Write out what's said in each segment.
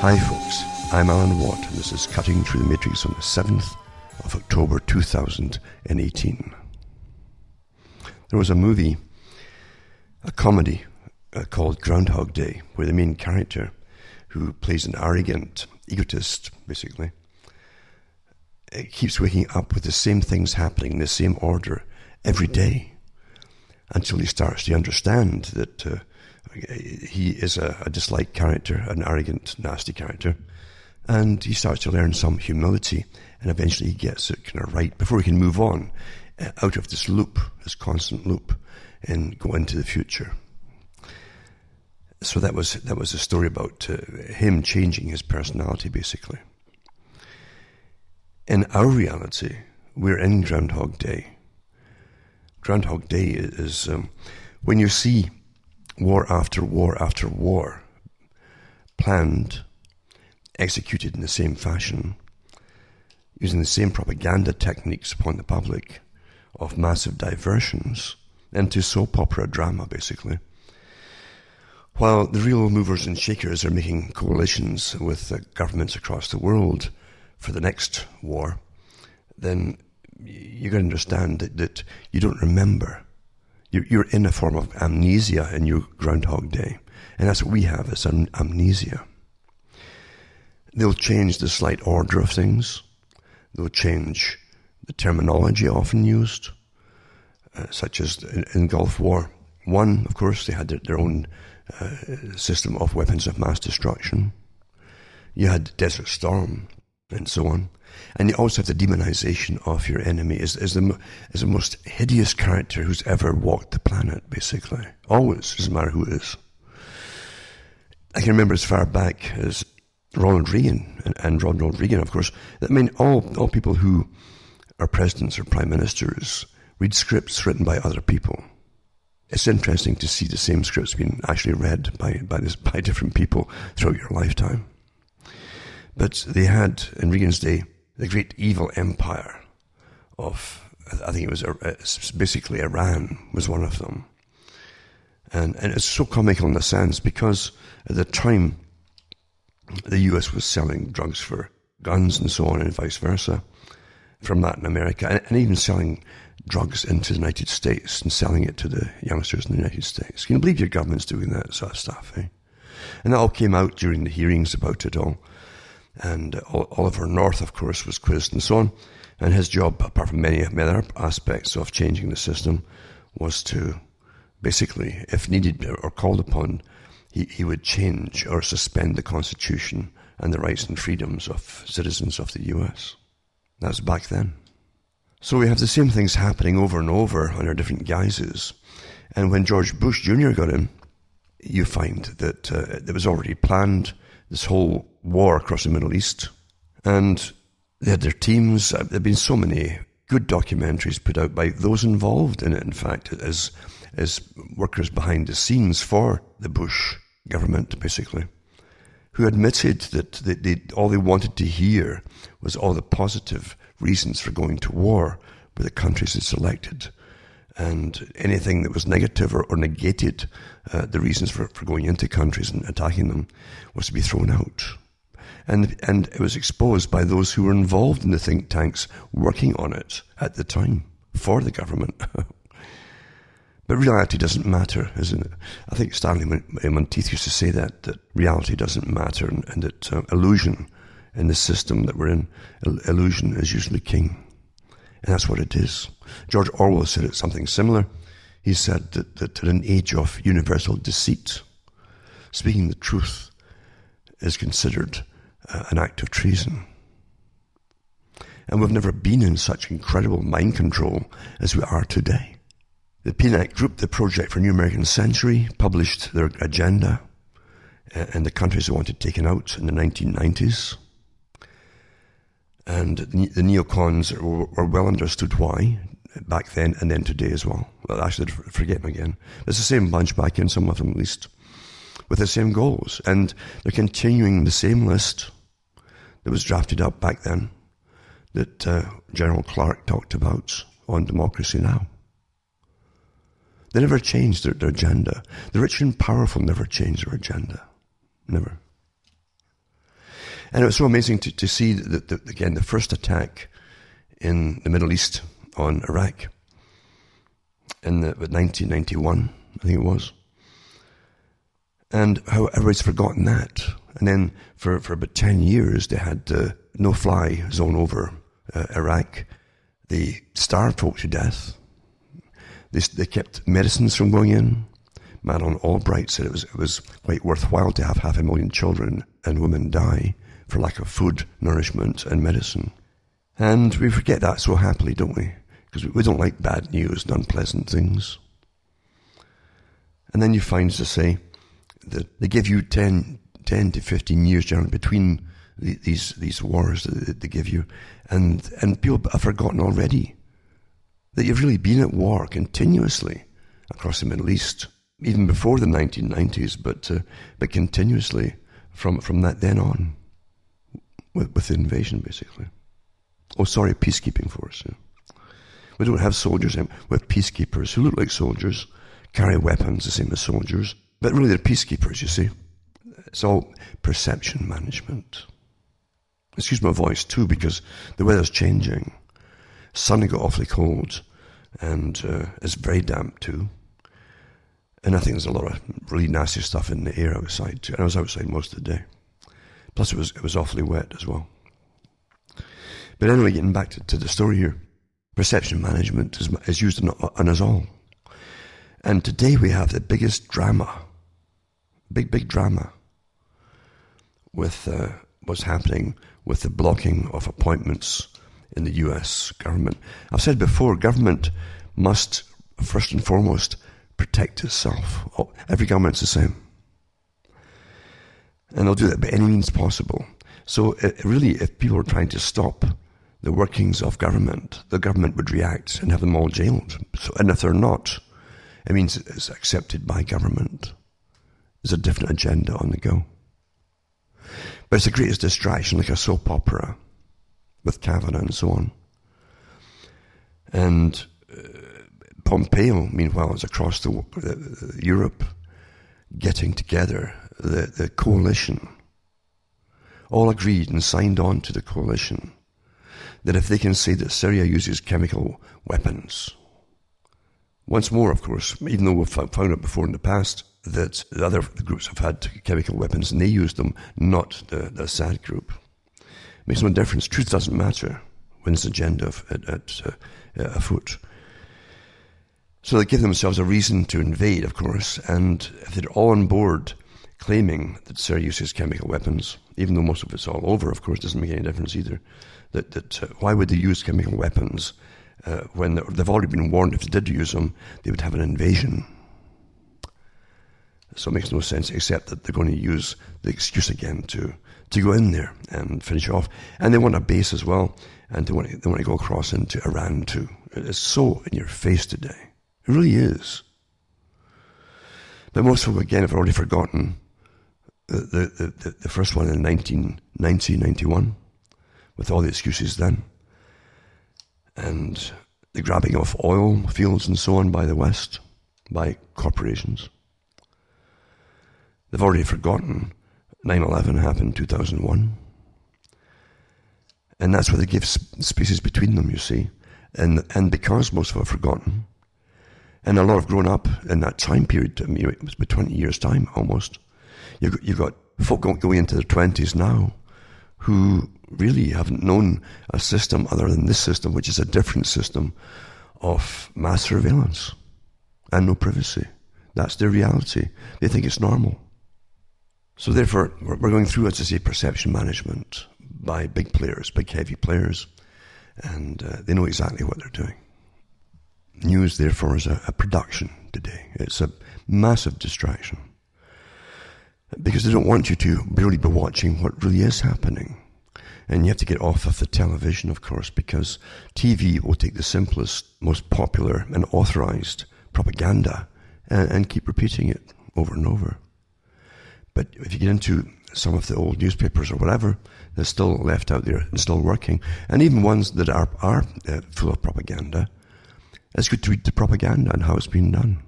Hi, folks. I'm Alan Watt, and this is Cutting Through the Matrix on the 7th of October 2018. There was a movie, a comedy uh, called Groundhog Day, where the main character, who plays an arrogant egotist, basically, keeps waking up with the same things happening in the same order every day until he starts to understand that uh, he is a, a disliked character, an arrogant, nasty character. And he starts to learn some humility, and eventually he gets it kind of right before he can move on uh, out of this loop, this constant loop, and go into the future. So that was that was a story about uh, him changing his personality, basically. In our reality, we're in Groundhog Day. Groundhog Day is um, when you see war after war after war, planned, executed in the same fashion, using the same propaganda techniques upon the public of massive diversions into soap opera drama, basically. While the real movers and shakers are making coalitions with governments across the world for the next war, then you got to understand that, that you don't remember you're in a form of amnesia in your Groundhog Day. And that's what we have, is amnesia. They'll change the slight order of things. They'll change the terminology often used, uh, such as in, Gulf War One, of course, they had their, their own uh, system of weapons of mass destruction. You had Desert Storm, and so on. And you also have the demonization of your enemy as, as, the, as the most hideous character who's ever walked the planet, basically. Always, doesn't matter who it is. I can remember as far back as Ronald Reagan, and, and Ronald Reagan, of course. I mean, all, all people who are presidents or prime ministers read scripts written by other people. It's interesting to see the same scripts being actually read by, by, this, by different people throughout your lifetime. But they had, in Reagan's day, the great evil empire of, I think it was uh, basically Iran was one of them. And, and it's so comical in a sense because at the time, the US was selling drugs for guns and so on and vice versa from Latin America and, and even selling drugs into the United States and selling it to the youngsters in the United States. Can you believe your government's doing that sort of stuff, eh? And that all came out during the hearings about it all. And Oliver North, of course, was quizzed and so on. And his job, apart from many, many other aspects of changing the system, was to basically, if needed or called upon, he, he would change or suspend the Constitution and the rights and freedoms of citizens of the US. That was back then. So we have the same things happening over and over under different guises. And when George Bush Jr. got in, you find that uh, it was already planned this whole war across the Middle East. And they had their teams. Uh, there have been so many good documentaries put out by those involved in it, in fact, as, as workers behind the scenes for the Bush government, basically, who admitted that they, they, all they wanted to hear was all the positive reasons for going to war with the countries they selected and anything that was negative or, or negated uh, the reasons for, for going into countries and attacking them was to be thrown out. And, and it was exposed by those who were involved in the think tanks working on it at the time for the government. but reality doesn't matter, isn't it? I think Stanley Monteith used to say that, that reality doesn't matter and, and that uh, illusion in the system that we're in, illusion is usually king. And that's what it is. George Orwell said it something similar. He said that, that in an age of universal deceit, speaking the truth is considered uh, an act of treason. And we've never been in such incredible mind control as we are today. The PNAC group, the Project for New American Century, published their agenda uh, and the countries they wanted taken out in the 1990s. And the neocons were, well understood why back then and then today as well. well actually, forget them again. It's the same bunch back in, some of them at least, with the same goals. And they're continuing the same list that was drafted up back then that uh, General Clark talked about on Democracy Now! They never changed their, their agenda. The rich and powerful never change their agenda. Never. And it was so amazing to, to see that, again, the first attack in the Middle East on Iraq in the, 1991, I think it was. And how everybody's forgotten that. And then for, for about 10 years, they had the no fly zone over uh, Iraq. They starved folk to death. They, they kept medicines from going in. Madeleine Albright said it was, it was quite worthwhile to have half a million children and women die for lack of food, nourishment, and medicine. And we forget that so happily, don't we? Because we don't like bad news and unpleasant things. And then you find, as I say, that they give you 10, 10 to 15 years generally between the, these, these wars that they give you. And, and people have forgotten already that you've really been at war continuously across the Middle East, even before the 1990s, but, uh, but continuously from, from that then on, with, with invasion, basically. Oh, sorry, peacekeeping force. Yeah. We don't have soldiers, we have peacekeepers who look like soldiers, carry weapons the same as soldiers, but really they're peacekeepers, you see. It's all perception management. Excuse my voice too, because the weather's changing. Suddenly got awfully cold, and uh, it's very damp too. And I think there's a lot of really nasty stuff in the air outside too. And I was outside most of the day. Plus, it was it was awfully wet as well. But anyway, getting back to, to the story here, perception management is, is used on, us all. And today we have the biggest drama, big big drama, with uh, what's happening with the blocking of appointments in the U.S. government. I've said before, government must first and foremost protect itself. Oh, every government's the same. And they'll do that by any means possible. So it, really, if people are trying to stop the workings of government, the government would react and have them all jailed. So, and if they're not, it means it's accepted by government. There's a different agenda on the go. But it's the greatest distraction, like a soap opera with Kavanaugh and so on. And uh, Pompeo, meanwhile, is across the, uh, Europe getting together the, the coalition. All agreed and signed on to the coalition that if they can say that Syria uses chemical weapons, once more, of course, even though we've found it before in the past, that the other groups have had chemical weapons and they used them, not the, the Assad group. It makes no difference. Truth doesn't matter when it's agenda at, at uh, afoot. So they give themselves a reason to invade, of course, and if they're all on board claiming that Syria uses chemical weapons, even though most of it's all over, of course, doesn't make any difference either. That, that uh, why would they use chemical weapons uh, when they've already been warned if they did use them, they would have an invasion. So it makes no sense except that they're going to use the excuse again to, to go in there and finish off. And they want a base as well, and they want, to, they want to go across into Iran too. It's so in your face today. It really is. But most of them, again, have already forgotten the, the, the, first one in 1990, 91, with all the excuses then. And the grabbing of oil fields and so on by the West, by corporations. They've already forgotten 9 11 happened in 2001. And that's where they give spaces between them, you see. And, and because most of them have forgotten, and a lot have grown up in that time period, I mean, it was about 20 years' time almost. You've got, you've got folk going into their 20s now who really haven't known a system other than this system, which is a different system of mass surveillance and no privacy. That's their reality. They think it's normal. So therefore, we're going through, as I say, perception management by big players, big heavy players, and uh, they know exactly what they're doing. News, therefore, is a, a production today. It's a massive distraction because they don't want you to really be watching what really is happening. And you have to get off of the television, of course, because TV will take the simplest, most popular, and authorized propaganda and, and keep repeating it over and over. But if you get into some of the old newspapers or whatever, they're still left out there and still working. And even ones that are, are uh, full of propaganda, it's good to read the propaganda and how it's been done.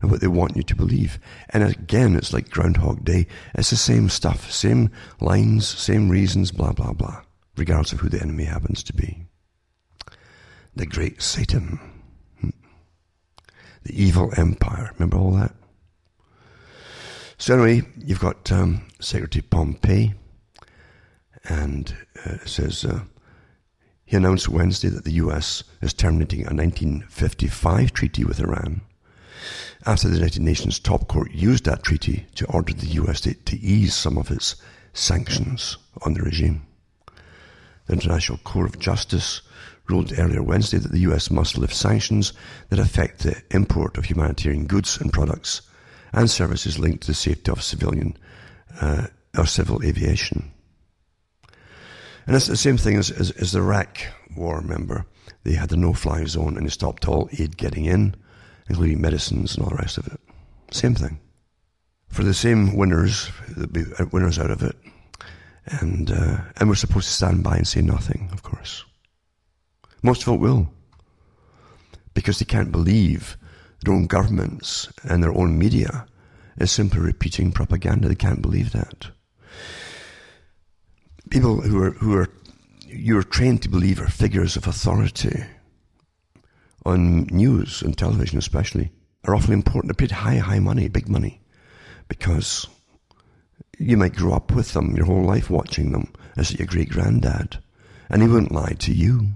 And what they want you to believe. And again, it's like Groundhog Day. It's the same stuff, same lines, same reasons, blah, blah, blah, regardless of who the enemy happens to be. The great Satan. Hmm. The evil empire. Remember all that? So anyway, you've got um, Secretary Pompeo, and uh, says uh, he announced Wednesday that the U.S. is terminating a 1955 treaty with Iran after the United Nations top court used that treaty to order the US to, to ease some of its sanctions on the regime. The International Court of Justice ruled earlier Wednesday that the US must lift sanctions that affect the import of humanitarian goods and products and services linked to the safety of civilian uh, or civil aviation. And it's the same thing as, as, as the Iraq war, remember? They had the no-fly zone and they stopped all aid getting in including medicines and all the rest of it. Same thing. For the same winners, there'll be winners out of it. And, uh, and we're supposed to stand by and say nothing, of course. Most of it will. Because they can't believe their own governments and their own media is simply repeating propaganda. They can't believe that. People who are, who are, you're trained to believe are figures of authority on news and television especially are often important. They're paid high, high money, big money, because you might grow up with them your whole life watching them as your great granddad, and he wouldn't lie to you.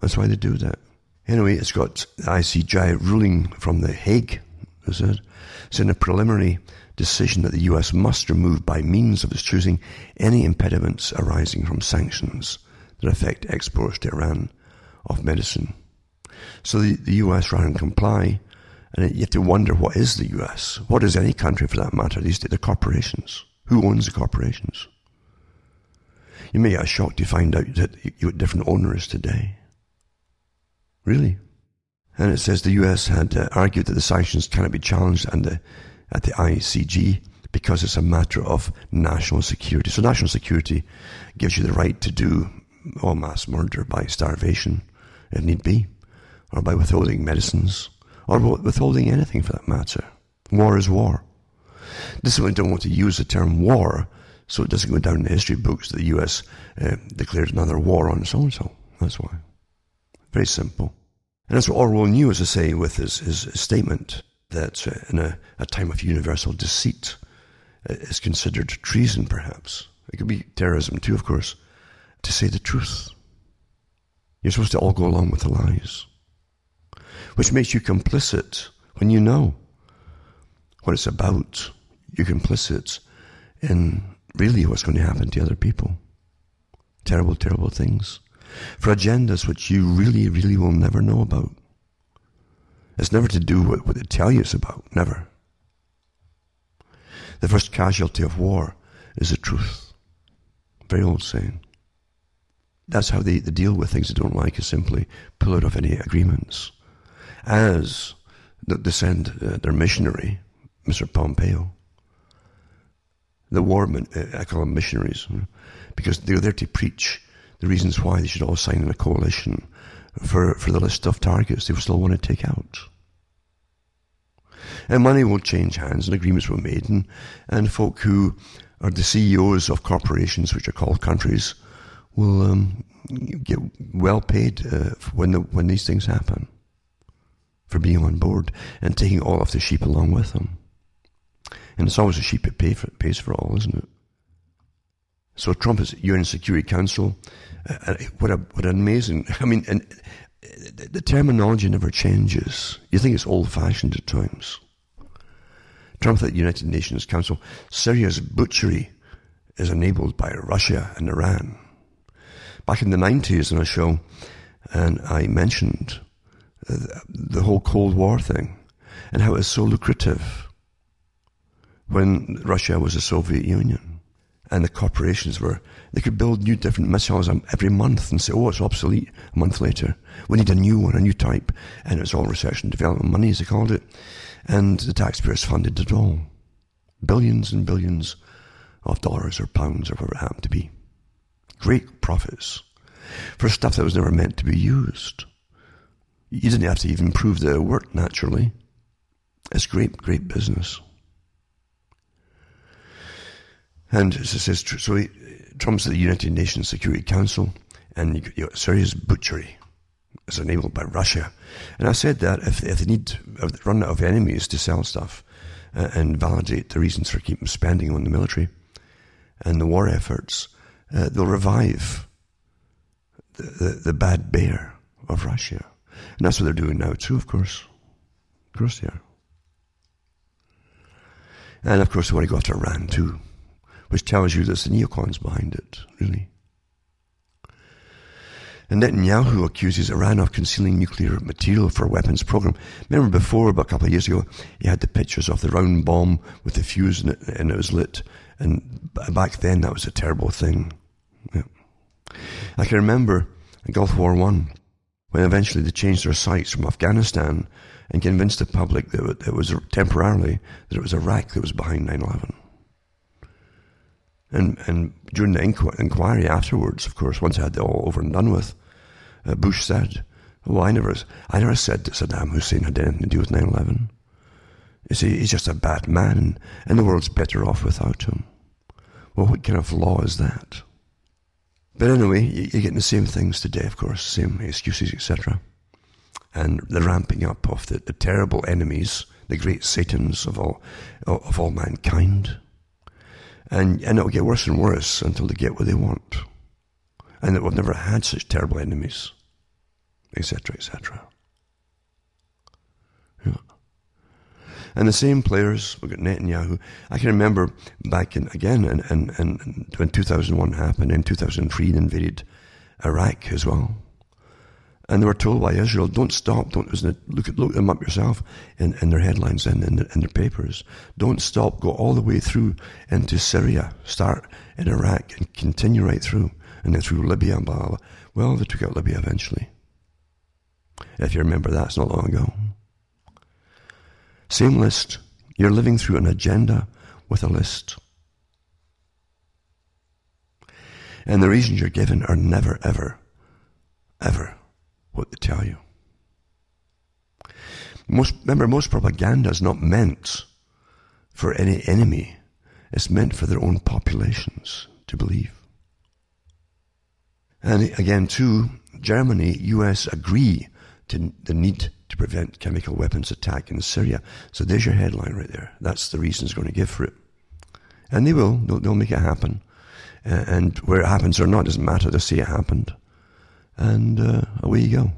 That's why they do that. Anyway, it's got the ICJ ruling from The Hague, is it? It's in a preliminary decision that the US must remove by means of its choosing any impediments arising from sanctions that affect exports to Iran of medicine so the, the US rather than comply, and you have to wonder what is the US? What is any country for that matter these days? The corporations. Who owns the corporations? You may get shocked to find out that you have different owners today. Really? And it says the US had uh, argued that the sanctions cannot be challenged at the, at the ICJ because it's a matter of national security. So national security gives you the right to do all mass murder by starvation if need be or by withholding medicines, or withholding anything for that matter. War is war. Why I don't want to use the term war, so it doesn't go down in the history books that the US uh, declared another war on so and so. That's why. Very simple. And that's what Orwell knew, as I say, with his, his statement that uh, in a, a, time of universal deceit uh, is considered treason, perhaps. It could be terrorism too, of course, to say the truth. You're supposed to all go along with the lies which makes you complicit when you know what it's about. You're complicit in really what's going to happen to other people. Terrible, terrible things. For agendas which you really, really will never know about. It's never to do with what they tell you it's about. Never. The first casualty of war is the truth. Very old saying. That's how they, they deal with things they don't like, is simply pull out of any agreements as they send uh, their missionary, Mr. Pompeo. The war, uh, I call them missionaries, because they're there to preach the reasons why they should all sign in a coalition for, for the list of targets they still want to take out. And money will change hands and agreements were made and, and folk who are the CEOs of corporations which are called countries will um, get well paid uh, when, the, when these things happen for being on board and taking all of the sheep along with them. And it's always the sheep that pay for, pays for all, isn't it? So Trump is UN Security Council. Uh, uh what a what an amazing! I mean, and the, the terminology never changes. You think it's old-fashioned at times. Trump at the United Nations Council. Syria's butchery is enabled by Russia and Iran. Back in the 90s on a show, and I mentioned the whole Cold War thing and how it was so lucrative when Russia was the Soviet Union and the corporations were, they could build new different missiles um, every month and say, oh, it's obsolete a month later. We need a new one, a new type. And it was all research and development money, as they called it. And the taxpayers funded it all. Billions and billions of dollars or pounds or whatever it happened to be. Great profits for stuff that was never meant to be used. You didn't have to even prove that it worked naturally. It's great, great business. And it says, so he, Trump's at the United Nations Security Council, and you, you Syria's butchery is enabled by Russia. And I said that if, if they need if run out of enemies to sell stuff uh, and validate the reasons for keeping spending on the military and the war efforts, uh, they'll revive the, the, the bad bear of Russia. And that's what they're doing now too, of course. Of course they are. And of course they want to go after Iran too, which tells you there's the neocons behind it, really. And Netanyahu accuses Iran of concealing nuclear material for a weapons program. Remember before, about a couple of years ago, he had the pictures of the round bomb with the fuse in it and it was lit. And back then, that was a terrible thing. Yeah. I can remember in Gulf War One, when eventually they changed their sights from Afghanistan and convinced the public that it was temporarily that it was Iraq that was behind 9/11. And and during the inquiry afterwards, of course, once I had it all over and done with, uh, Bush said, "Well, I never, I never said that Saddam Hussein had anything to do with 9/11. You see, he's just a bad man, and the world's better off without him." Well, what kind of law is that? But anyway, you're getting the same things today, of course, same excuses, etc. And the ramping up of the, the terrible enemies, the great satans of all of all mankind. And, and it'll get worse and worse until they get what they want. And that we've never had such terrible enemies, etc., etc. Yeah. And the same players, we've got Netanyahu. I can remember back in, again, in, in, in, when 2001 happened, in 2003 they invaded Iraq as well. And they were told by Israel, don't stop, don't look look them up yourself in, in their headlines and in, in, their papers. Don't stop, go all the way through into Syria, start in Iraq and continue right through, and then through Libya and blah, blah, blah. Well, they took out Libya eventually. If you remember that, it's not long ago. Same list. You're living through an agenda with a list. And the reasons you're given are never, ever, ever what they tell you. Most, remember, most propaganda is not meant for any enemy. It's meant for their own populations to believe. And again, too, Germany, US agree to the need to prevent chemical weapons attack in Syria. So there's your headline right there. That's the reason it's going to give for it. And they will. They'll, they'll make it happen. And where it happens or not doesn't matter. They'll say it happened and uh, away you go.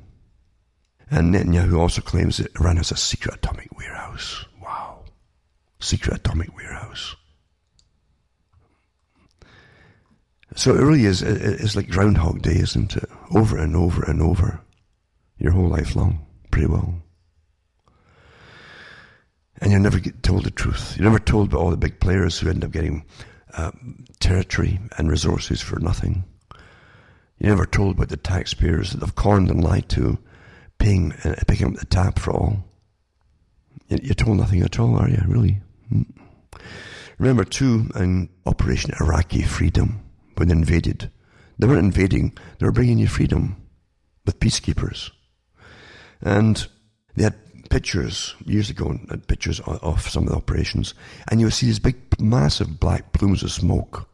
And Netanyahu also claims that Iran has a secret atomic warehouse. Wow. Secret atomic warehouse. So it really is, it's like Groundhog Day, isn't it? Over and over and over. Your whole life long, pretty well. And you're never get told the truth. You're never told about all the big players who end up getting uh, territory and resources for nothing. You're never told about the taxpayers that they've conned and lied to, paying uh, picking up the tab for all. You're told nothing at all, are you? Really? Hmm. Remember too, in Operation Iraqi Freedom, when they invaded, they weren't invading; they were bringing you freedom with peacekeepers, and they had pictures years ago, had pictures of some of the operations, and you would see these big, massive black plumes of smoke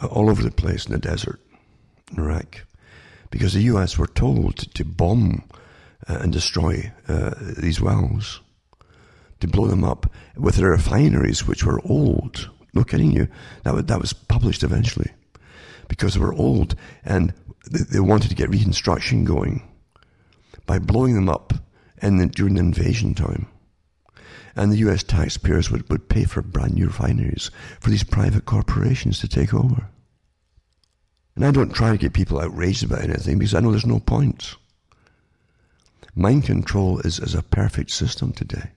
uh, all over the place in the desert in Iraq because the US were told to bomb uh, and destroy uh, these wells, to blow them up with their refineries, which were old. No kidding you. That that was published eventually because they were old and they wanted to get reconstruction going by blowing them up in the, during the invasion time. And the US taxpayers would, would pay for brand new refineries for these private corporations to take over. And I don't try to get people outraged about anything because I know there's no point. Mind control is, is a perfect system today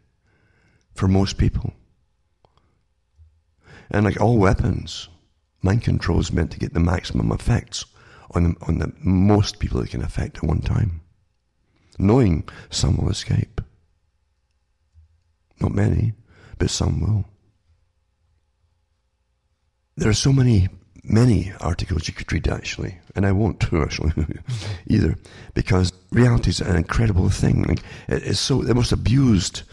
for most people. And like all weapons, mind control is meant to get the maximum effects on the, on the most people it can affect at one time, knowing some will escape. Not many, but some will. There are so many many articles you could read actually, and I won't actually either, because reality is an incredible thing. Like, it's so the most abused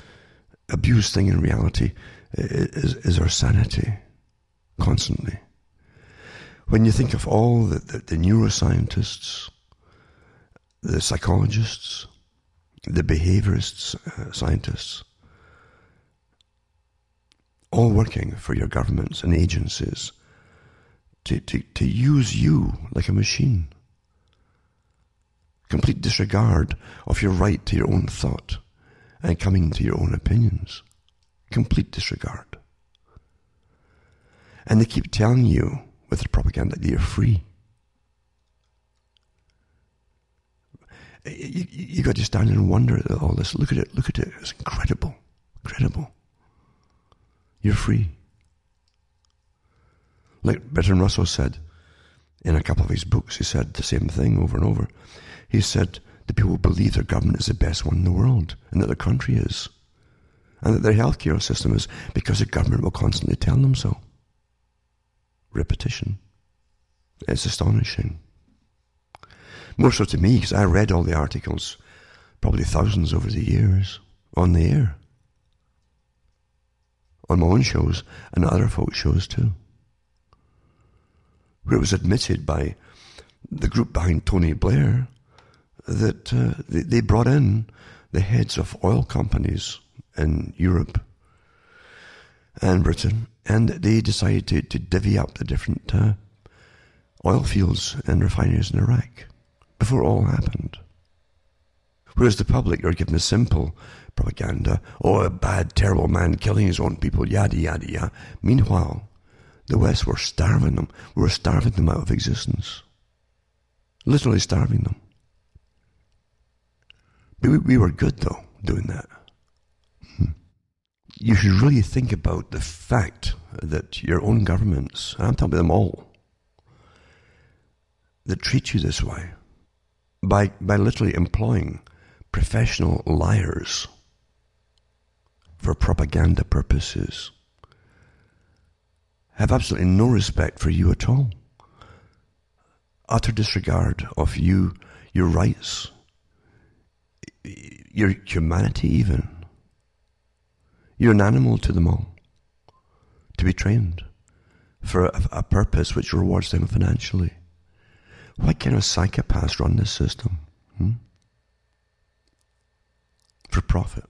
abused thing in reality is, is our sanity constantly. When you think of all the, the, the neuroscientists, the psychologists, the behaviorists, uh, scientists, all working for your governments and agencies to, to, to use you like a machine. Complete disregard of your right to your own thought and coming to your own opinions. Complete disregard. And they keep telling you with the propaganda that you're free. You, you got to stand and wonder at all this. Look at it, look at it. It's incredible. Incredible. You're free. Like Bertrand Russell said in a couple of his books, he said the same thing over and over. He said the people believe their government is the best one in the world and that their country is. And that their healthcare system is because the government will constantly tell them so. Repetition. It's astonishing. More so to me, because I read all the articles, probably thousands over the years, on the air. On my own shows and other folks' shows too where it was admitted by the group behind Tony Blair that uh, they, brought in the heads of oil companies in Europe and Britain, and they decided to, to divvy up the different uh, oil fields and refineries in Iraq before it all happened. Whereas the public are given a simple propaganda, oh, a bad, terrible man killing his own people, yada, yada, yada. Meanwhile, the West were starving them. We were starving them out of existence. Literally starving them. But we, we were good, though, doing that. Hmm. You should really think about the fact that your own governments, and I'm talking about them all, that treat you this way by, by literally employing professional liars for propaganda purposes have absolutely no respect for you at all. Utter disregard of you, your rights, your humanity even. You're an animal to them all. To be trained for a, a purpose which rewards them financially. Why can't a psychopath run this system? Hmm? For profit.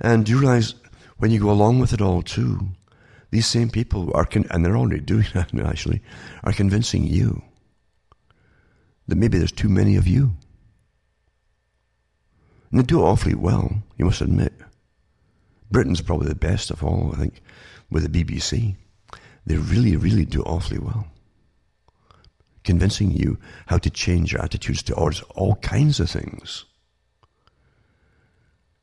And do you realize when you go along with it all too, these same people are, con- and they're already doing that actually, are convincing you that maybe there's too many of you. And they do it awfully well, you must admit. Britain's probably the best of all, I think, with the BBC. They really, really do awfully well. Convincing you how to change your attitudes towards all, kinds of things.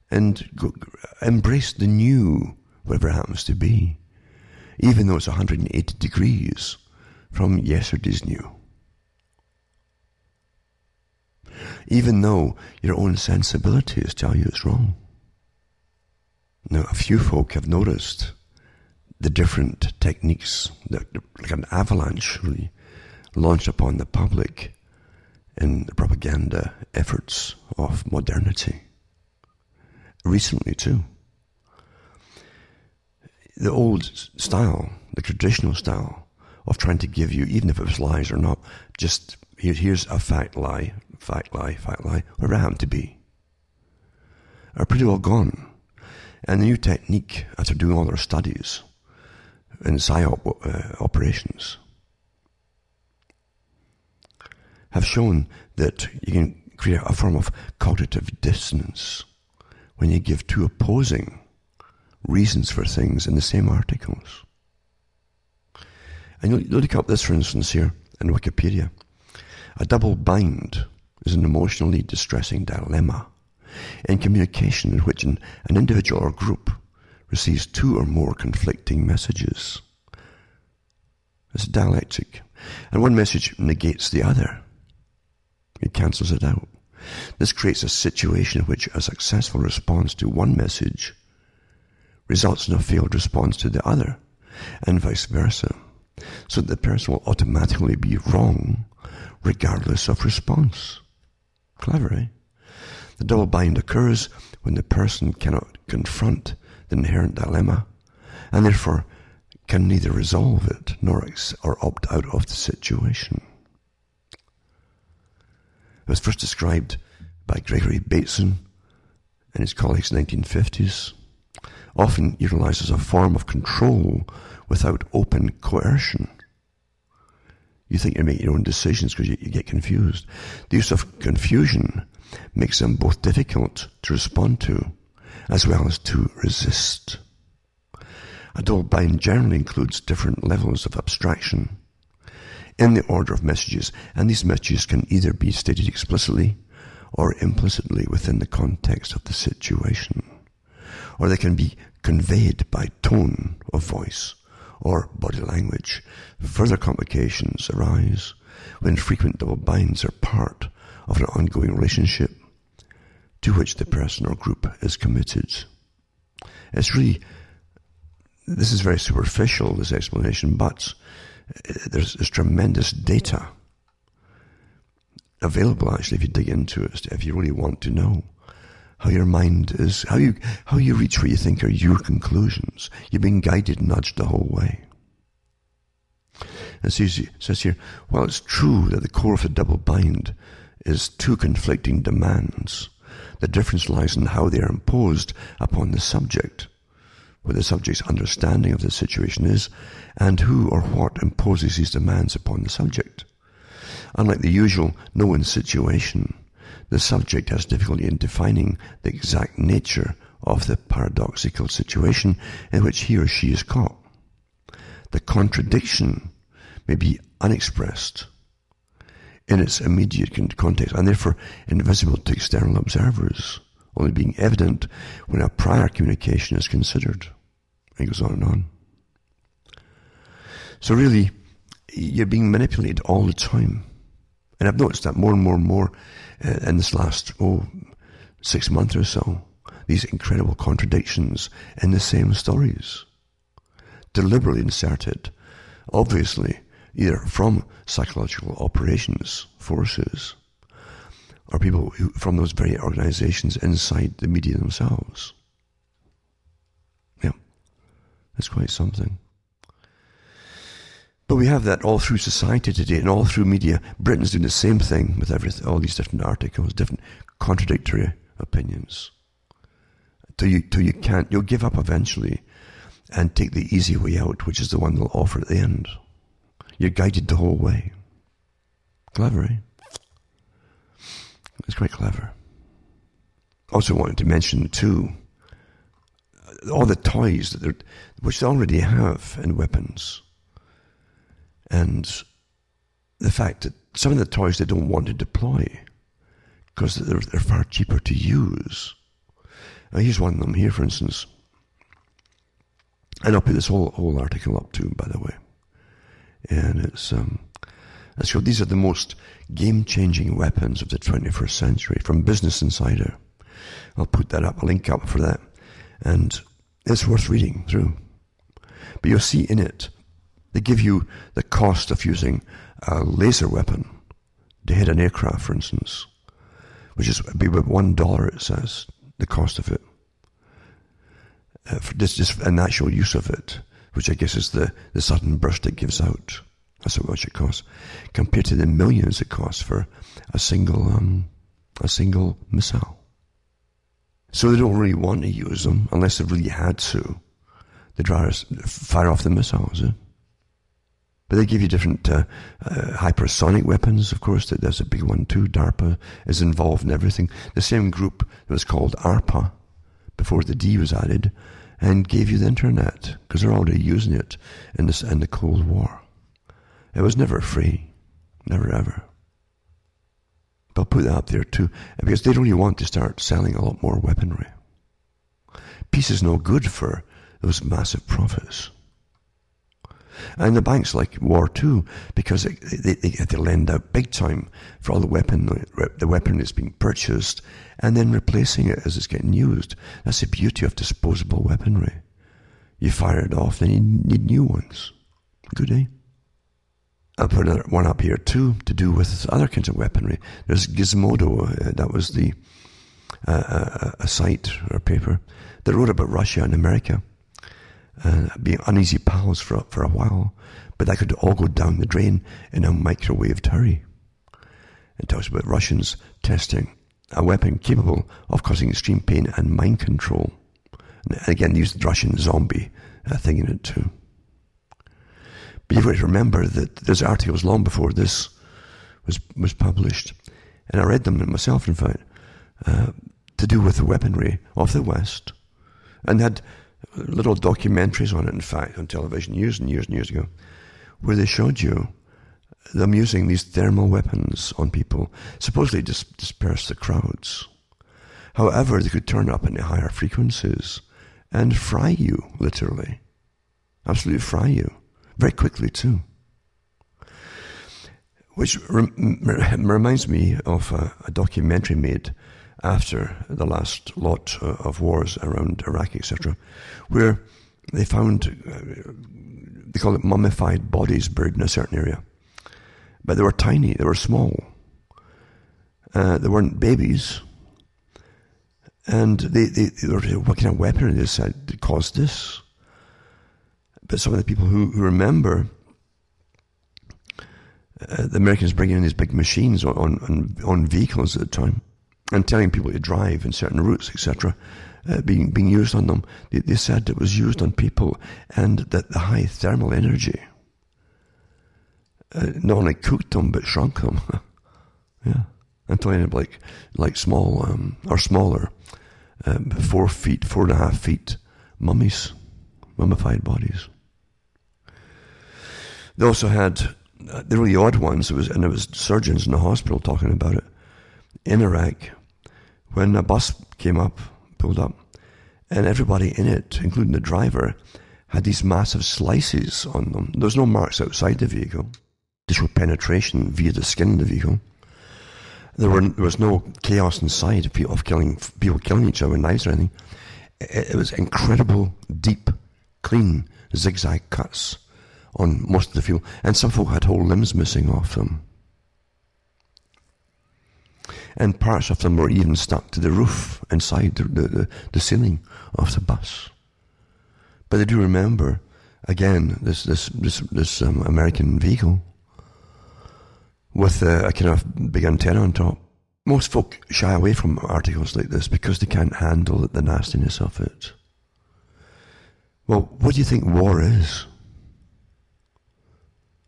And go, embrace the new, whatever it happens to be even though it's 180 degrees from yesterday's new. Even though your own sensibilities tell you it's wrong. Now, a few folk have noticed the different techniques, that, like an avalanche really, launched upon the public in the propaganda efforts of modernity. Recently, too the old style, the traditional style of trying to give you, even if it was lies or not, just here, here's a fact lie, fact lie, fact lie, whatever it happened to be, are pretty well gone. And the new technique, after doing all their studies in PSYOP uh, operations, have shown that you can create a form of cognitive dissonance when you give two opposing reasons for things in the same articles. And you'll look up this, for instance, here in Wikipedia. A double bind is an emotionally distressing dilemma in communication in which an, an individual or group receives two or more conflicting messages. It's dialectic. And one message negates the other. It cancels it out. This creates a situation in which a successful response to one message results in a failed response to the other, and vice versa. So the person will automatically be wrong regardless of response. Clever, eh? The double bind occurs when the person cannot confront the inherent dilemma and therefore can neither resolve it nor ex- or opt out of the situation. Was first described by Gregory Bateson and his colleagues in the 1950s, often utilized as a form of control without open coercion. You think you're making your own decisions because you, you get confused. The use of confusion makes them both difficult to respond to as well as to resist. A double bind generally includes different levels of abstraction in the order of messages, and these messages can either be stated explicitly or implicitly within the context of the situation, or they can be conveyed by tone of voice or body language. Further complications arise when frequent double binds are part of an ongoing relationship to which the person or group is committed. It's really, this is very superficial, this explanation, but there's, there's tremendous data available actually if you dig into it, if you really want to know how your mind is, how you, how you reach what you think are your conclusions. You've been guided, nudged the whole way. It says, says here, while it's true that the core of the double bind is two conflicting demands, the difference lies in how they are imposed upon the subject, what the subject's understanding of the situation is, and who or what imposes these demands upon the subject. Unlike the usual no-win situation, the subject has difficulty in defining the exact nature of the paradoxical situation in which he or she is caught. The contradiction may be unexpressed in its immediate context and therefore invisible to external observers, only being evident when a prior communication is considered. It goes on and on. So really, you're being manipulated all the time. And I've noticed that more and more and more uh, in this last, oh, six months or so. These incredible contradictions in the same stories. Deliberately inserted, obviously, either from psychological operations forces or people who, from those very organizations inside the media themselves. Yeah, that's quite something. But we have that all through society today and all through media. Britain's doing the same thing with everything, all these different articles, different contradictory opinions. Till you, till you can't, you'll give up eventually and take the easy way out, which is the one they'll offer at the end. You're guided the whole way. Clever, eh? It's quite clever. Also wanted to mention too, all the toys that they're, which they already have in weapons. And the fact that some of the toys they don't want to deploy because they're, they're far cheaper to use. Now, here's one of them here, for instance. And I'll put this whole, whole article up too, by the way. And it's, um, so these are the most game-changing weapons of the 21st century from Business Insider. I'll put that up, a link up for that. And it's worth reading through. But you'll see in it, they give you the cost of using a laser weapon to hit an aircraft, for instance, which is be about one dollar, it says, the cost of it. Uh, for this, just an actual use of it which I guess is the, the sudden burst it gives out. That's how much it costs, compared to the millions it costs for a single um, a single missile. So they don't really want to use them unless they really had to. Rather fire off the missiles. Eh? But they give you different uh, uh, hypersonic weapons, of course. There's a big one too. DARPA is involved in everything. The same group that was called ARPA before the D was added and gave you the internet because they're already using it in, this, in the Cold War. It was never free, never ever. But I'll put that up there too because they really want to start selling a lot more weaponry. Peace is no good for those massive profits. And the banks like war too, because they, they, they have to lend out big time for all the weapon, the weapon that's being purchased, and then replacing it as it's getting used. That's the beauty of disposable weaponry. You fire it off, then you need new ones. Good, eh? I'll put another one up here too, to do with other kinds of weaponry. There's Gizmodo, uh, that was the a, a, site or a paper that wrote about Russia and America uh, being uneasy pals for, for a while, but that could all go down the drain in a microwaved hurry. It talks about Russians testing a weapon capable of causing extreme pain and mind control. And again, use the Russian zombie uh, thing in it too. But you've got to remember that there's articles long before this was was published, and I read them myself, in fact, uh, to do with the weaponry of the West, and had little documentaries on it, in fact, on television years and years and years ago, where they showed you them using these thermal weapons on people, supposedly to disperse the crowds. However, they could turn up into higher frequencies and fry you, literally. Absolutely fry you. Very quickly, too. Which rem- reminds me of a, a, documentary made after the last lot of wars around Iraq, etc., where they found, uh, they call it mummified bodies buried in a certain area. But they were tiny, they were small. Uh, they weren't babies. And they, they, they were, what kind of weapon they said caused this? But some of the people who, who remember uh, the Americans bringing in these big machines on, on, on vehicles at the time and telling people to drive in certain routes, etc., uh, being, being used on them, they, they said it was used on people and that the high thermal energy uh, not only cooked them but shrunk them. yeah, until they like like small um, or smaller, um, four feet, four and a half feet mummies, mummified bodies. They also had uh, the really odd ones. It was and it was surgeons in the hospital talking about it in Iraq when a bus came up, pulled up, and everybody in it, including the driver, had these massive slices on them. There was no marks outside the vehicle just with penetration via the skin of the vehicle. There, were, there was no chaos inside of people, killing, people killing each other with knives or anything. It, it was incredible, deep, clean, zigzag cuts on most of the field. And some folk had whole limbs missing off them. And parts of them were even stuck to the roof inside the, the, the ceiling of the bus. But I do remember, again, this, this, this, this um, American vehicle with a, a, kind of big antenna on top. Most folk shy away from articles like this because they can't handle the nastiness of it. Well, what do you think war is?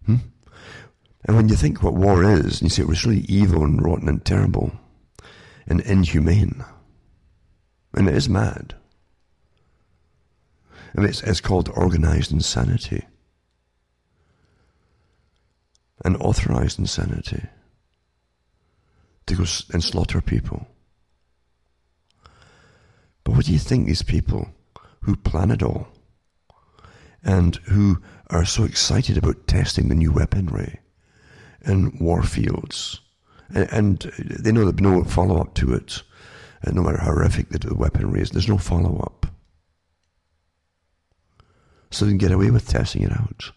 Hmm? And when you think what war is, and you say it was really evil and rotten and terrible and inhumane, and it is mad. And it's, it's called organized insanity and authorized insanity to go and slaughter people. But what do you think these people who plan it all and who are so excited about testing the new weaponry in war fields and, and they know there'll be no follow up to it, no matter how horrific the weaponry is, there's no follow up. So they can get away with testing it out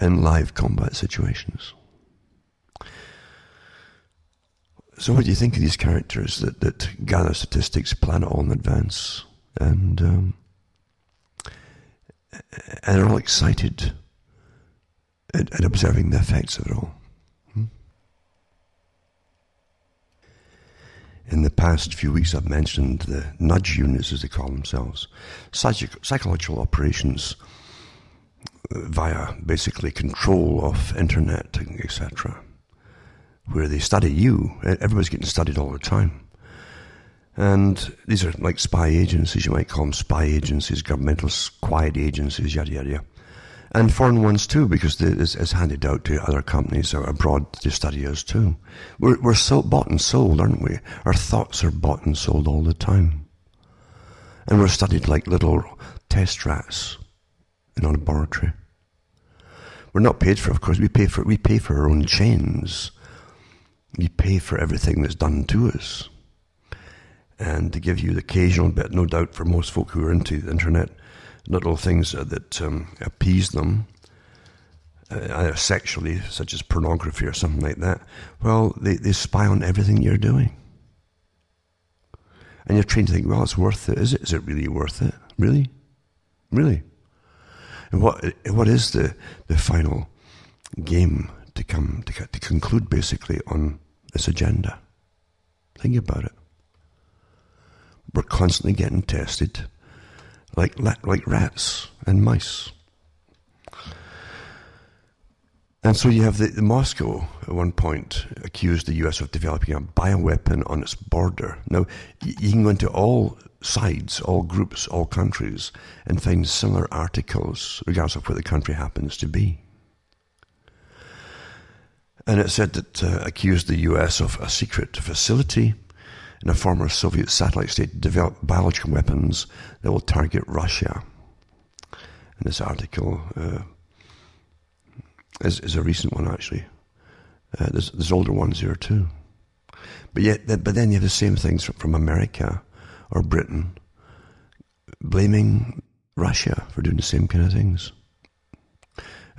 in live combat situations. So, what do you think of these characters that, that gather statistics, plan it all in advance, and um, and are all excited at, at, observing the effects of it all? In the past few weeks, I've mentioned the nudge units, as they call themselves, psych- psychological operations uh, via basically control of internet, etc., where they study you. Everybody's getting studied all the time. And these are like spy agencies, you might call them spy agencies, governmental quiet agencies, yada, yada, yada. And foreign ones too, because it's, it's handed out to other companies abroad to study us too. We're, we're so bought and sold, aren't we? Our thoughts are bought and sold all the time. And we're studied like little test rats in a laboratory. We're not paid for, of course. We pay for we pay for our own chains. We pay for everything that's done to us. And to give you the occasional bit, no doubt, for most folk who are into the internet, little things that um, appease them, uh, sexually, such as pornography or something like that. Well, they, they spy on everything you're doing. And you're trained to think, well, it's worth it. Is it? Is it really worth it? Really? Really? And what, what is the, the final game to come, to, to conclude basically on this agenda? Think about it. We're constantly getting tested like, like rats and mice. And so you have the, the, Moscow at one point accused the US of developing a bioweapon on its border. Now, you can go into all sides, all groups, all countries, and find similar articles, regardless of where the country happens to be. And it said that uh, accused the US of a secret facility in a former Soviet satellite state to develop biological weapons that will target Russia. And this article uh, is, is a recent one, actually. Uh, there's, there's older ones here too. But yet, but then you have the same things from America or Britain blaming Russia for doing the same kind of things.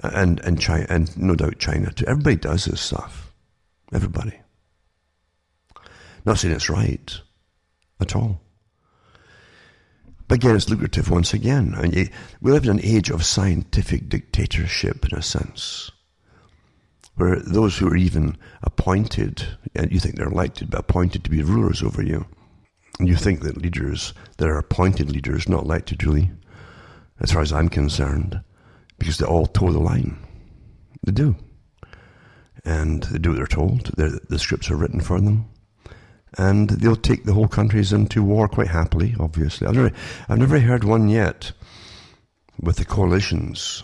And and China and no doubt China too. Everybody does this stuff. Everybody. Not saying it's right at all. But again, it's lucrative once again. And we live in an age of scientific dictatorship, in a sense, where those who are even appointed, and you think they're elected, but appointed to be rulers over you, and you think that leaders that are appointed leaders, not elected really, as far as I'm concerned, because they all toe the line. They do. And they do what they're told. They're, the scripts are written for them and they'll take the whole countries into war quite happily, obviously. I've never, I've never heard one yet with the coalitions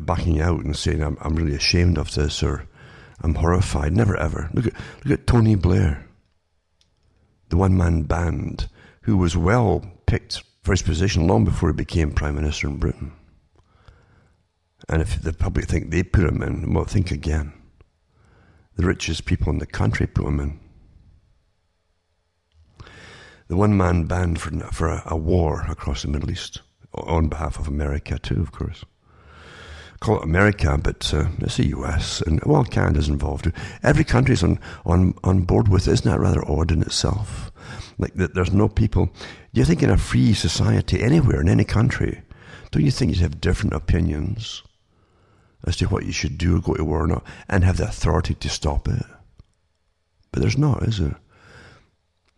backing out and saying, I'm, I'm really ashamed of this or I'm horrified. Never ever. Look at, look at Tony Blair, the one man band who was well picked for his position long before he became Prime Minister in Britain. And if the public think they put him in, well, think again. The richest people in the country put him in the one man band for, for a, a, war across the Middle East on behalf of America, too, of course. Call it America, but uh, it's the US, and well, Canada's involved. Every country's on, on, on board with it. Isn't that rather odd in itself? Like that there's no people. Do you think in a free society, anywhere, in any country, don't you think you'd have different opinions as to what you should do or go to war or not, and have the authority to stop it? But there's not, is there?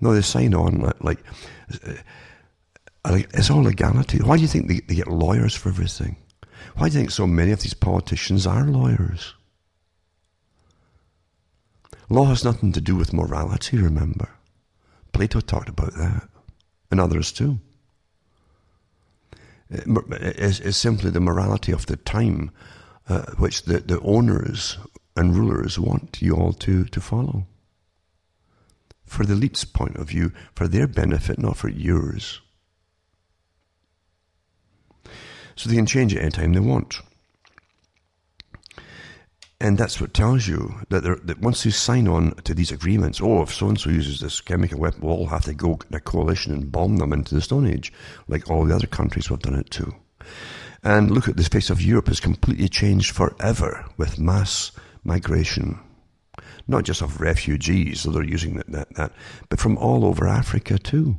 No, they sign on like, like it's all legality. Why do you think they, they get lawyers for everything? Why do you think so many of these politicians are lawyers? Law has nothing to do with morality, remember. Plato talked about that, and others too. It's, it's simply the morality of the time uh, which the, the owners and rulers want you all to, to follow for the elite's point of view, for their benefit, not for yours. So they can change it anytime they want. And that's what tells you that, that once they sign on to these agreements, oh, if so and so uses this chemical weapon, we'll all have to go in a coalition and bomb them into the Stone Age, like all the other countries have done it too. And look at the face of Europe has completely changed forever with mass migration not just of refugees, so they're using that, that, that, but from all over Africa too.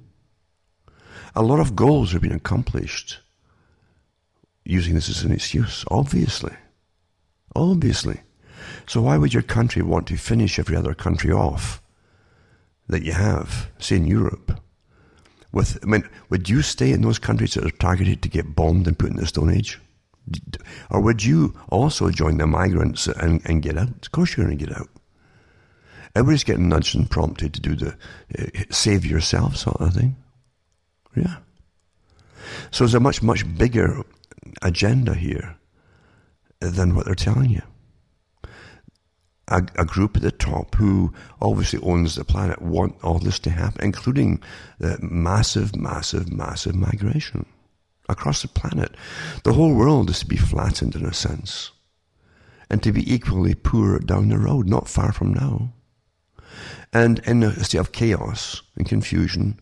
A lot of goals are being accomplished using this as an excuse, obviously. Obviously. So why would your country want to finish every other country off that you have, say in Europe? With, I mean, would you stay in those countries that are targeted to get bombed and put in the Stone Age? Or would you also join the migrants and, and get out? Of course you're going to get out. Everybody's getting nudged and prompted to do the uh, save yourself sort of thing. Yeah. So there's a much, much bigger agenda here than what they're telling you. A, a, group at the top who obviously owns the planet want all this to happen, including the massive, massive, massive migration across the planet. The whole world is to be flattened in a sense and to be equally poor down the road, not far from now and in a state of chaos and confusion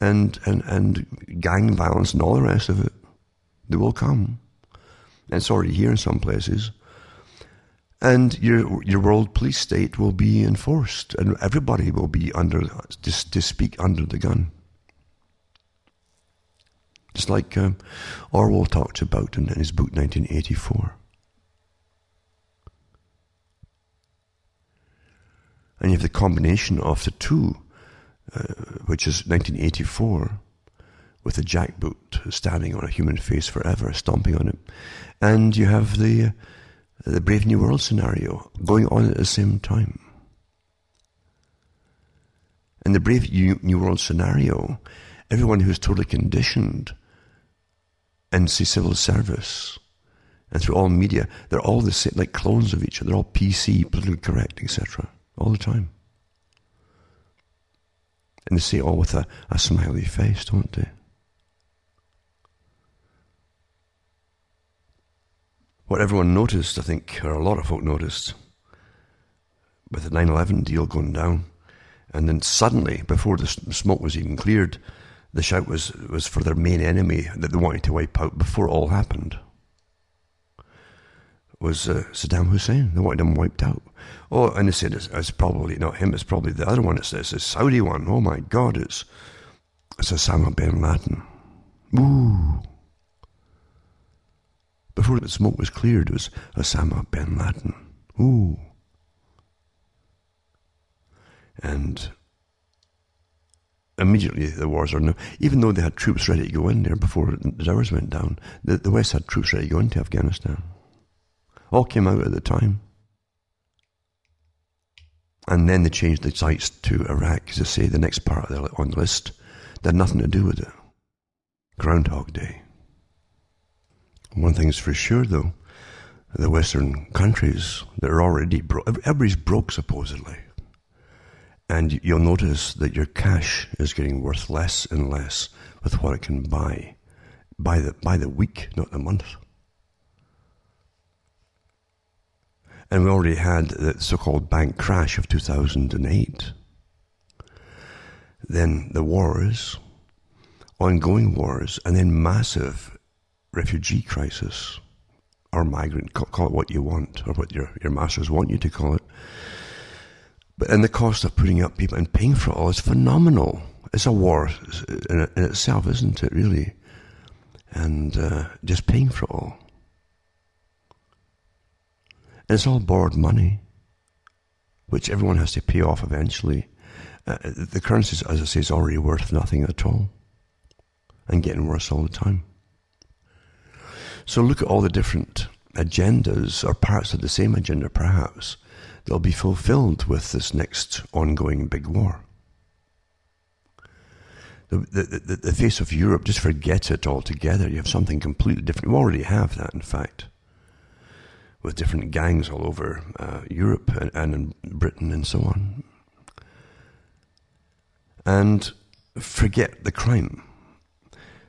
and, and, and gang violence and all the rest of it. They will come. And it's already here in some places. And your, your world police state will be enforced, and everybody will be under, to, to speak under the gun. It's like um, Orwell talked about in, in his book 1984. And you have the combination of the two, uh, which is 1984, with a jackboot standing on a human face forever, stomping on it. And you have the, the Brave New World scenario going on at the same time. In the Brave New World scenario, everyone who's totally conditioned and say, civil service and through all media, they're all the same, like clones of each other. They're all PC, politically correct, etc. All the time. And they say it all with a, a smiley face, don't they? What everyone noticed, I think, or a lot of folk noticed, with the 9 11 deal going down, and then suddenly, before the smoke was even cleared, the shout was, was for their main enemy that they wanted to wipe out before it all happened. Was uh, Saddam Hussein. They wanted him wiped out. Oh, and they said it's, it's, probably not him, it's probably the other one. It's, it's a Saudi one. Oh my God, it's, it's Osama bin Laden. Ooh. Before the smoke was cleared, it was Osama bin Laden. Ooh. And immediately the wars are now, even though they had troops ready to go in there before the towers went down, the, the West had troops ready to go into Afghanistan. All came out at the time. And then they changed the sites to Iraq, as I say, the next part on the list. They had nothing to do with it. Groundhog Day. One thing's for sure, though, the Western countries, they're already broke. Everybody's broke, supposedly. And you'll notice that your cash is getting worth less and less with what it can buy by the, by the week, not the month. And we already had the so called bank crash of 2008. Then the wars, ongoing wars, and then massive refugee crisis or migrant, call it what you want, or what your, your masters want you to call it. But and the cost of putting up people and paying for it all is phenomenal. It's a war in, in itself, isn't it? Really, and uh, just paying for it all. And it's all borrowed money, which everyone has to pay off eventually. Uh, the currency, as I say, is already worth nothing at all, and getting worse all the time. So look at all the different agendas, or parts of the same agenda, perhaps, they'll be fulfilled with this next ongoing big war. The, the, the, the, face of Europe, just forget it altogether. You have something completely different. You already have that, in fact, with different gangs all over uh, Europe and, and in Britain and so on. And forget the crime.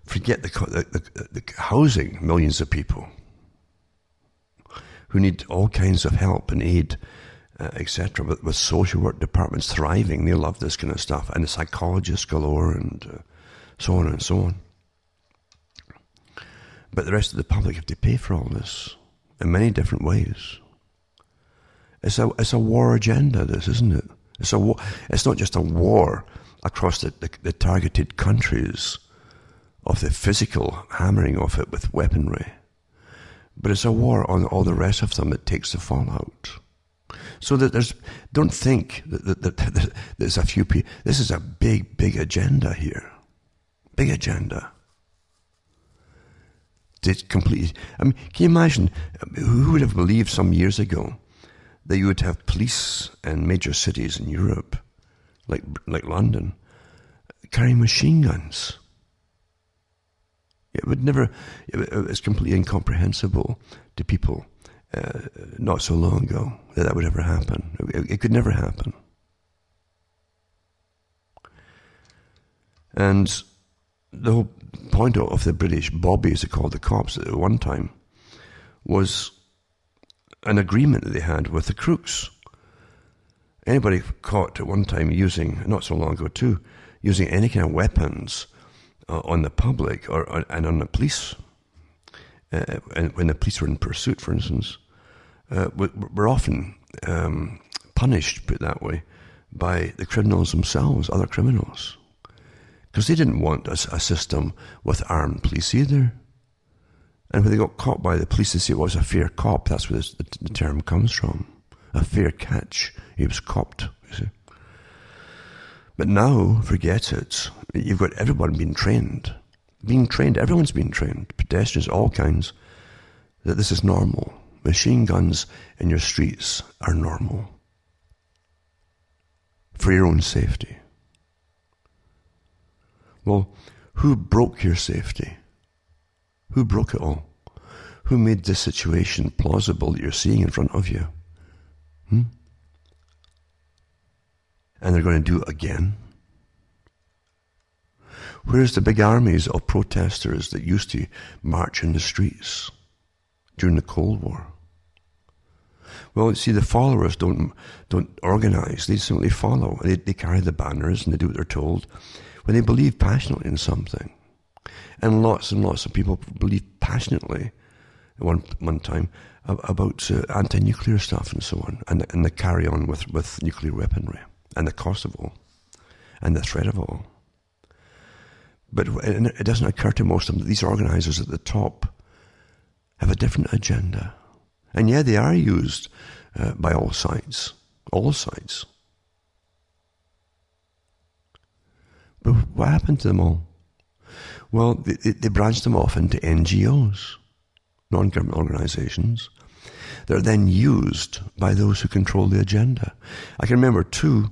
Forget the, the, the housing millions of people who need all kinds of help and aid uh, etc. But with social work departments thriving, they love this kind of stuff, and the psychologists galore, and uh, so on and so on. But the rest of the public have to pay for all this in many different ways. It's a it's a war agenda. This isn't it? It's a. It's not just a war across the, the, the targeted countries of the physical hammering of it with weaponry, but it's a war on all the rest of them that takes the fallout. So that there's, don't think that, that, that, that there's a few people. This is a big, big agenda here. Big agenda. It's completely. I mean, can you imagine? Who would have believed some years ago that you would have police in major cities in Europe, like like London, carrying machine guns? It would never. It's completely incomprehensible to people uh, not so long ago that that would ever happen. It, it, could never happen. And the whole point of the British bobbies, they called the cops at one time, was an agreement that they had with the crooks. Anybody caught at one time using, not so long ago too, using any kind of weapons uh, on the public or, or, and on the police, uh, and when the police were in pursuit, for instance, uh, we're often um, punished, put that way, by the criminals themselves, other criminals. Because they didn't want a, a, system with armed police either. And when they got caught by the police, they say it was a fair cop. That's where the, the term comes from. A fair catch. He was copped, you see. But now, forget it. You've got everyone being trained. Being trained, everyone's being trained. Pedestrians, all kinds. That this is normal. Machine guns in your streets are normal. For your own safety. Well, who broke your safety? Who broke it all? Who made this situation plausible that you're seeing in front of you? Hmm? and they're going to do it again. Where's the big armies of protesters that used to march in the streets during the Cold War? Well, see, the followers don't don't organize; they simply follow. They, they carry the banners and they do what they're told. When they believe passionately in something, and lots and lots of people believe passionately at one one time about uh, anti-nuclear stuff and so on, and and they carry on with with nuclear weaponry and the cost of all and the threat of all. But it doesn't occur to most of them that these organizers at the top have a different agenda. And yeah, they are used uh, by all sides, all sides. But what happened to them all? Well, they, they branched them off into NGOs, non government organizations. They're then used by those who control the agenda. I can remember, too,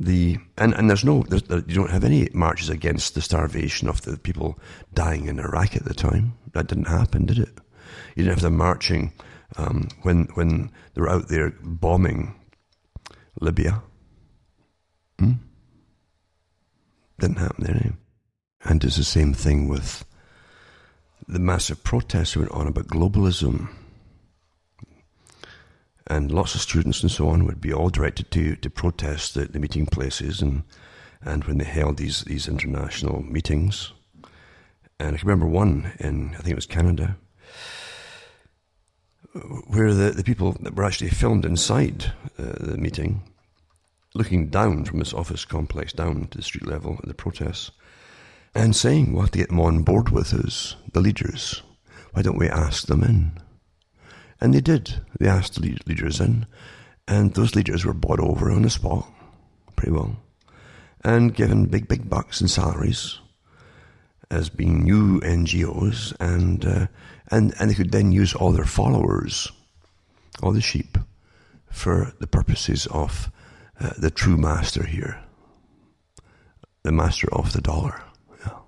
the and, and there's no there's, you don't have any marches against the starvation of the people dying in Iraq at the time. That didn't happen, did it? You didn't have them marching um, when when they were out there bombing Libya. Hmm? Didn't happen there. And it's the same thing with the massive protests that went on about globalism and lots of students and so on would be all directed to, to protest the, the meeting places and, and when they held these, these international meetings. And I can remember one in, I think it was Canada, where the, the people that were actually filmed inside uh, the meeting, looking down from this office complex down to the street level at the protests, and saying, we'll have to get them on board with us, the leaders. Why don't we ask them in? And they did. They asked the leaders in, and those leaders were bought over on the spot, pretty well, and given big, big bucks and salaries as being new NGOs, and uh, and and they could then use all their followers, all the sheep, for the purposes of uh, the true master here, the master of the dollar. Yeah.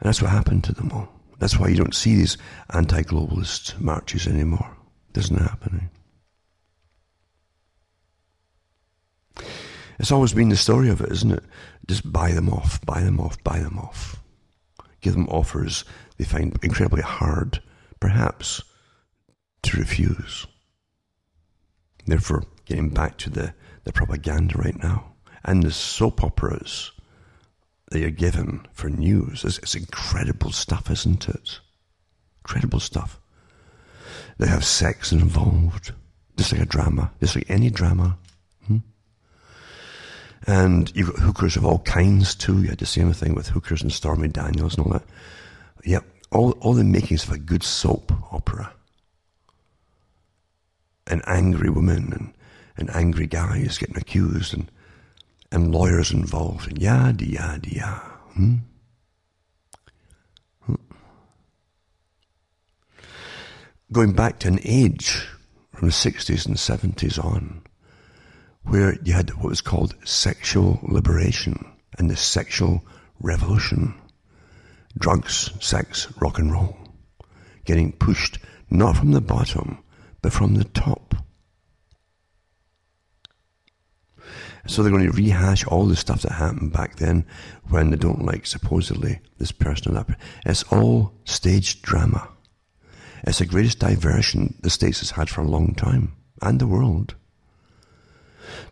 And that's what happened to them all. That's why you don't see these anti globalist marches anymore. It doesn't happen. It's always been the story of it, isn't it? Just buy them off, buy them off, buy them off. Give them offers they find incredibly hard, perhaps, to refuse. Therefore, getting back to the, the propaganda right now and the soap operas that you're given for news. It's, it's incredible stuff, isn't it? Incredible stuff. They have sex involved, just like a drama, just like any drama. Hmm? And you've got hookers of all kinds too. You had the same thing with hookers and Stormy Daniels and all that. Yep, all, all the makings of a good soap opera. An angry woman and, and angry guys getting accused and and lawyers involved, and yada, yada, yada. Hmm? Hmm. Going back to an age from the 60s and 70s on, where you had what was called sexual liberation and the sexual revolution. Drugs, sex, rock and roll. Getting pushed not from the bottom, but from the top. So they're going to rehash all the stuff that happened back then when they don't like supposedly this person or that. It's all staged drama. It's the greatest diversion the States has had for a long time, and the world,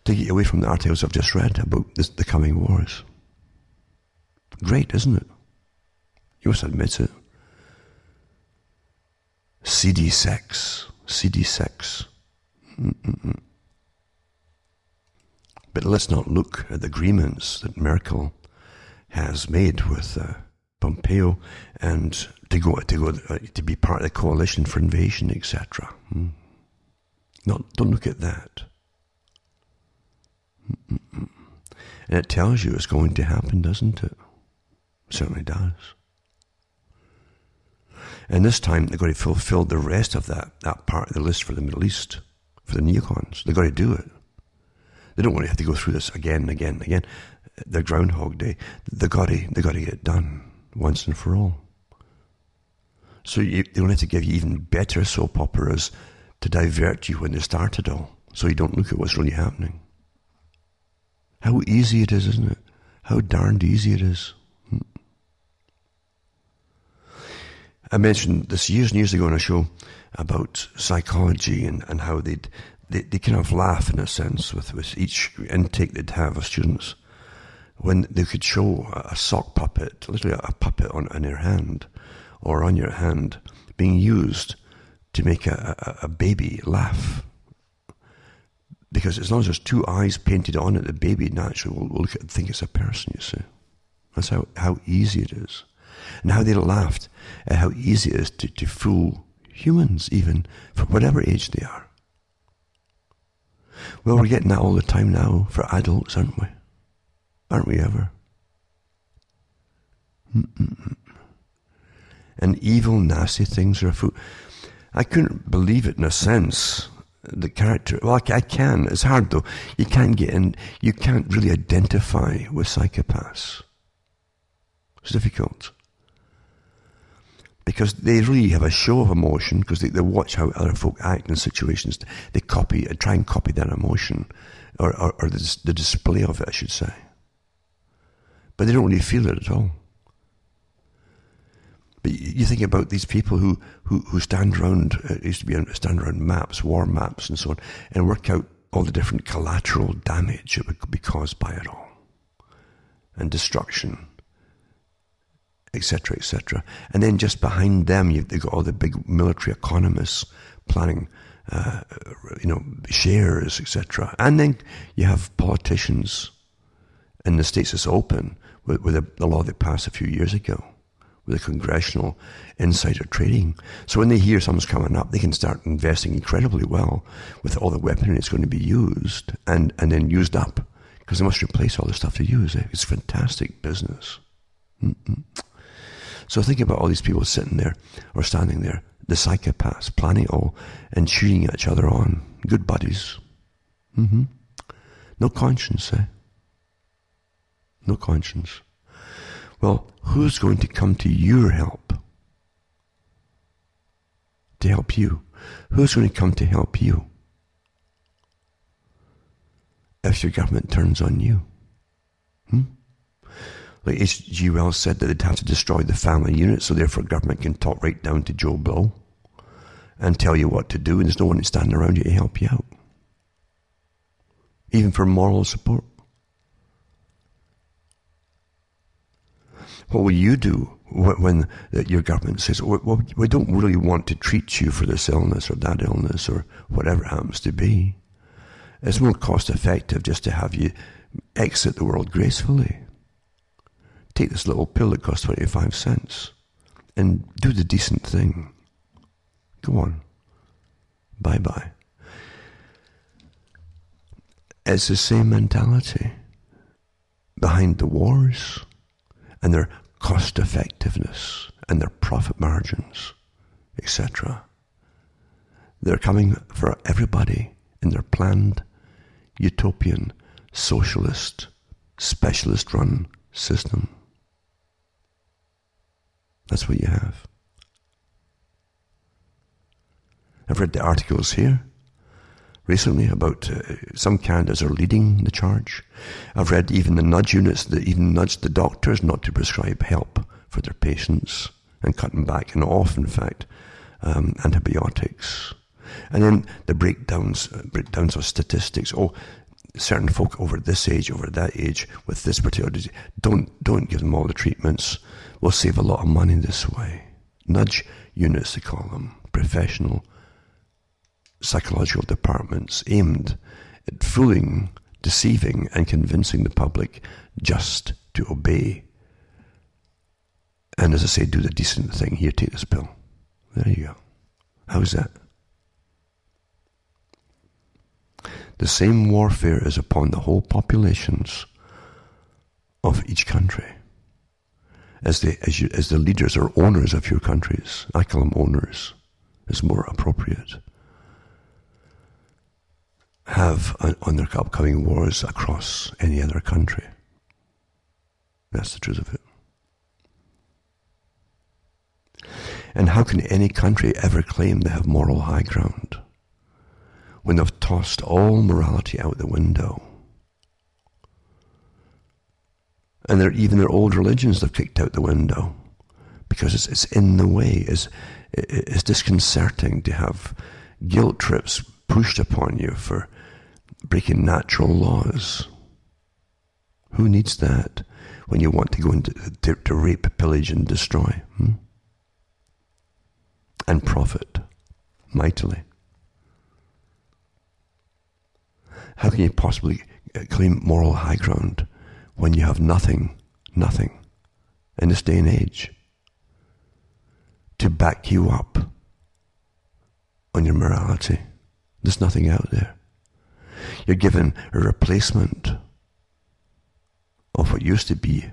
to get away from the articles I've just read about this, the coming wars. Great, isn't it? You must admit it. seedy sex. seedy sex. Mm-mm-mm. But let's not look at the agreements that Merkel has made with uh, Pompeo and to go to go uh, to be part of the coalition for invasion, etc. Hmm. Not don't look at that. Mm-mm. And it tells you it's going to happen, doesn't it? certainly does. And this time they're going to fulfill the rest of that, that part of the list for the Middle East, for the neocons. They've got to do it. They don't want to have to go through this again and again and again. Their Groundhog Day. They've got to, they've got to get it done once and for all. So you, they don't have to give you even better soap operas to divert you when they start it all, so you don't look at what's really happening. How easy it is, isn't it? How darned easy it is. Hmm. I mentioned this years and years ago on a show about psychology and, and how they'd, they, they kind of laugh in a sense with, with each intake they'd have of students when they could show a sock puppet, literally a puppet on, on your hand or on your hand being used to make a, a, a baby laugh. Because as long as there's two eyes painted on it, the baby naturally will, will look at and think it's a person, you see. That's how, how easy it is. And how they laughed at how easy it is to, to fool humans, even for whatever age they are. Well, we're getting that all the time now for adults, aren't we? Aren't we ever? Mm-mm. And evil, nasty things are afoot. I couldn't believe it in a sense. The character, well, I, I can. It's hard though. You can't get in, you can't really identify with psychopaths. It's difficult because they really have a show of emotion because they, they watch how other folk act in situations. They copy, and try and copy that emotion or, or, or the, the, display of it, I should say. But they don't really feel it at all. But you think about these people who, who, who stand around, uh, used to be stand around maps, war maps and so on, and work out all the different collateral damage that would be caused by it all. And destruction etc., etc. And then just behind them, you've got all the big military economists planning, uh, you know, shares, etc. And then you have politicians in the states it's open with, with a, the law they passed a few years ago with the congressional insider trading. So when they hear something's coming up, they can start investing incredibly well with all the weaponry that's going to be used and, and then used up because they must replace all the stuff they use. It's fantastic business. Mm-mm. So think about all these people sitting there or standing there, the psychopaths, planning it all and shooting each other on. Good buddies. Mm-hmm. No conscience, eh? No conscience. Well, who's going to come to your help? To help you? Who's going to come to help you? If your government turns on you? Like H.G. Wells said that they'd have to destroy the family unit, so therefore government can talk right down to Joe Blow and tell you what to do, and there's no one standing around you to help you out. Even for moral support. What will you do when your government says, well, we don't really want to treat you for this illness or that illness or whatever it happens to be? It's more cost effective just to have you exit the world gracefully. Take this little pill that costs 25 cents and do the decent thing. Go on. Bye bye. It's the same mentality behind the wars and their cost effectiveness and their profit margins, etc. They're coming for everybody in their planned utopian socialist specialist run system. That's what you have. I've read the articles here recently about uh, some Canada's are leading the charge. I've read even the nudge units that even nudge the doctors not to prescribe help for their patients and cutting back and off, in fact, um, antibiotics. And then the breakdowns, uh, breakdowns of statistics. Oh, certain folk over this age, over that age, with this particular disease, don't don't give them all the treatments. We'll save a lot of money this way. Nudge units, they call them, professional psychological departments aimed at fooling deceiving and convincing the public just to obey. And as I say, do the decent thing. Here, take this pill. There you go. How's that? The same warfare is upon the whole populations of each country. As the, as, you, as the leaders or owners of your countries, I call them owners, is more appropriate, have on, on their upcoming wars across any other country. That's the truth of it. And how can any country ever claim they have moral high ground when they've tossed all morality out the window? And even their old religions they've kicked out the window because it's, it's in the way. It's, it's disconcerting to have guilt trips pushed upon you for breaking natural laws. Who needs that when you want to go into to, to rape, pillage, and destroy? Hmm? And profit mightily. How can you possibly uh, claim moral high ground when you have nothing, nothing in this day and age to back you up on your morality? There's nothing out there. You're given a replacement of what used to be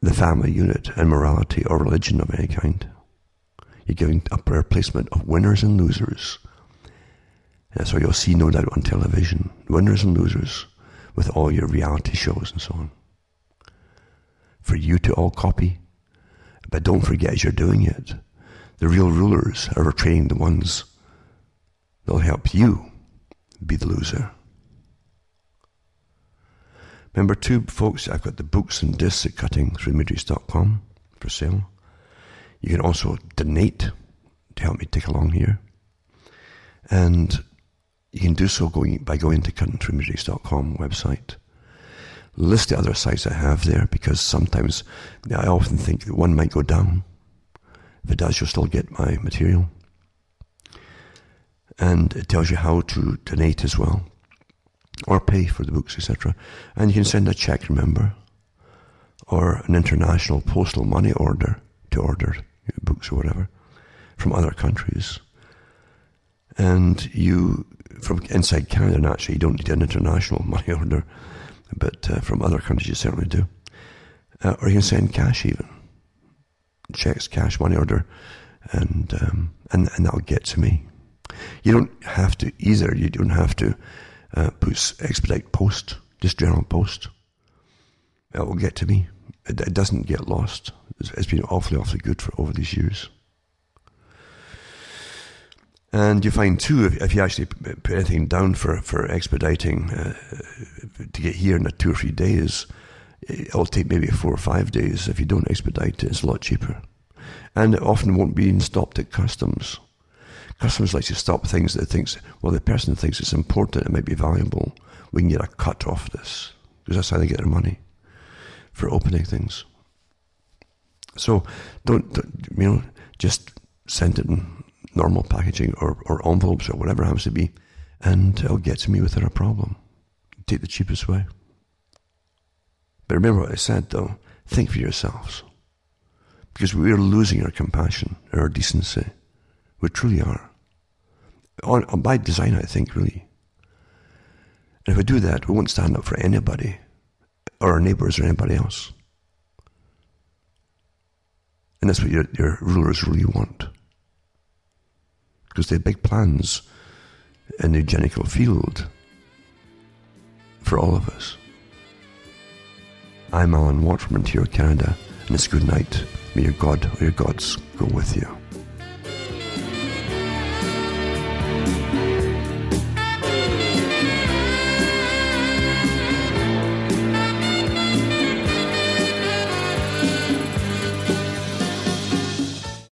the family unit and morality or religion of any kind. You're giving a replacement of winners and losers. That's what you'll see, no doubt, on television. Winners and losers with all your reality shows and so on. For you to all copy. But don't forget as you're doing it, the real rulers are training the ones that'll help you be the loser. Remember, too, folks, I've got the books and discs at cuttingthroughmatrix.com for sale. You can also donate to help me take along here. And you can do so going by going to cuttingthroughmatrix.com website. List the other sites I have there because sometimes I often think that one might go down. If it does, you'll still get my material and it tells you how to donate as well, or pay for the books, etc. And you can send a check, remember, or an international postal money order to order books or whatever from other countries. And you, from inside Canada, naturally, you don't need an international money order, but uh, from other countries, you certainly do. Uh, or you can send cash even. Checks, cash, money order, and, um, and, and that'll get to me. You don't have to either. You don't have to uh, put expedite post, just general post. It will get to me. It, it doesn't get lost. It's, it's been awfully, awfully good for over these years. And you find too, if, if, you actually put anything down for, for expediting uh, to get here in a two or three days, it'll take maybe four or five days. If you don't expedite it, it's a lot cheaper. And it often won't be stopped at customs. Customs like to stop things that thinks, well, the person thinks it's important, it might be valuable. We can get a cut off this because that's how they get their money for opening things. So don't, don't you know, just send it in normal packaging or, or envelopes or whatever it happens to be, and it'll get to me without a problem. Take the cheapest way. But remember what I said though, think for yourselves. Because we are losing our compassion, our decency. We truly are on, on by design, I think, really. And if we do that, we won't stand up for anybody, or our neighbors, or anybody else. And that's what your, your rulers really want. Because they have big plans in the eugenical field for all of us. I'm Alan Watt from Ontario, Canada, and it's good night. May your God or your gods go with you.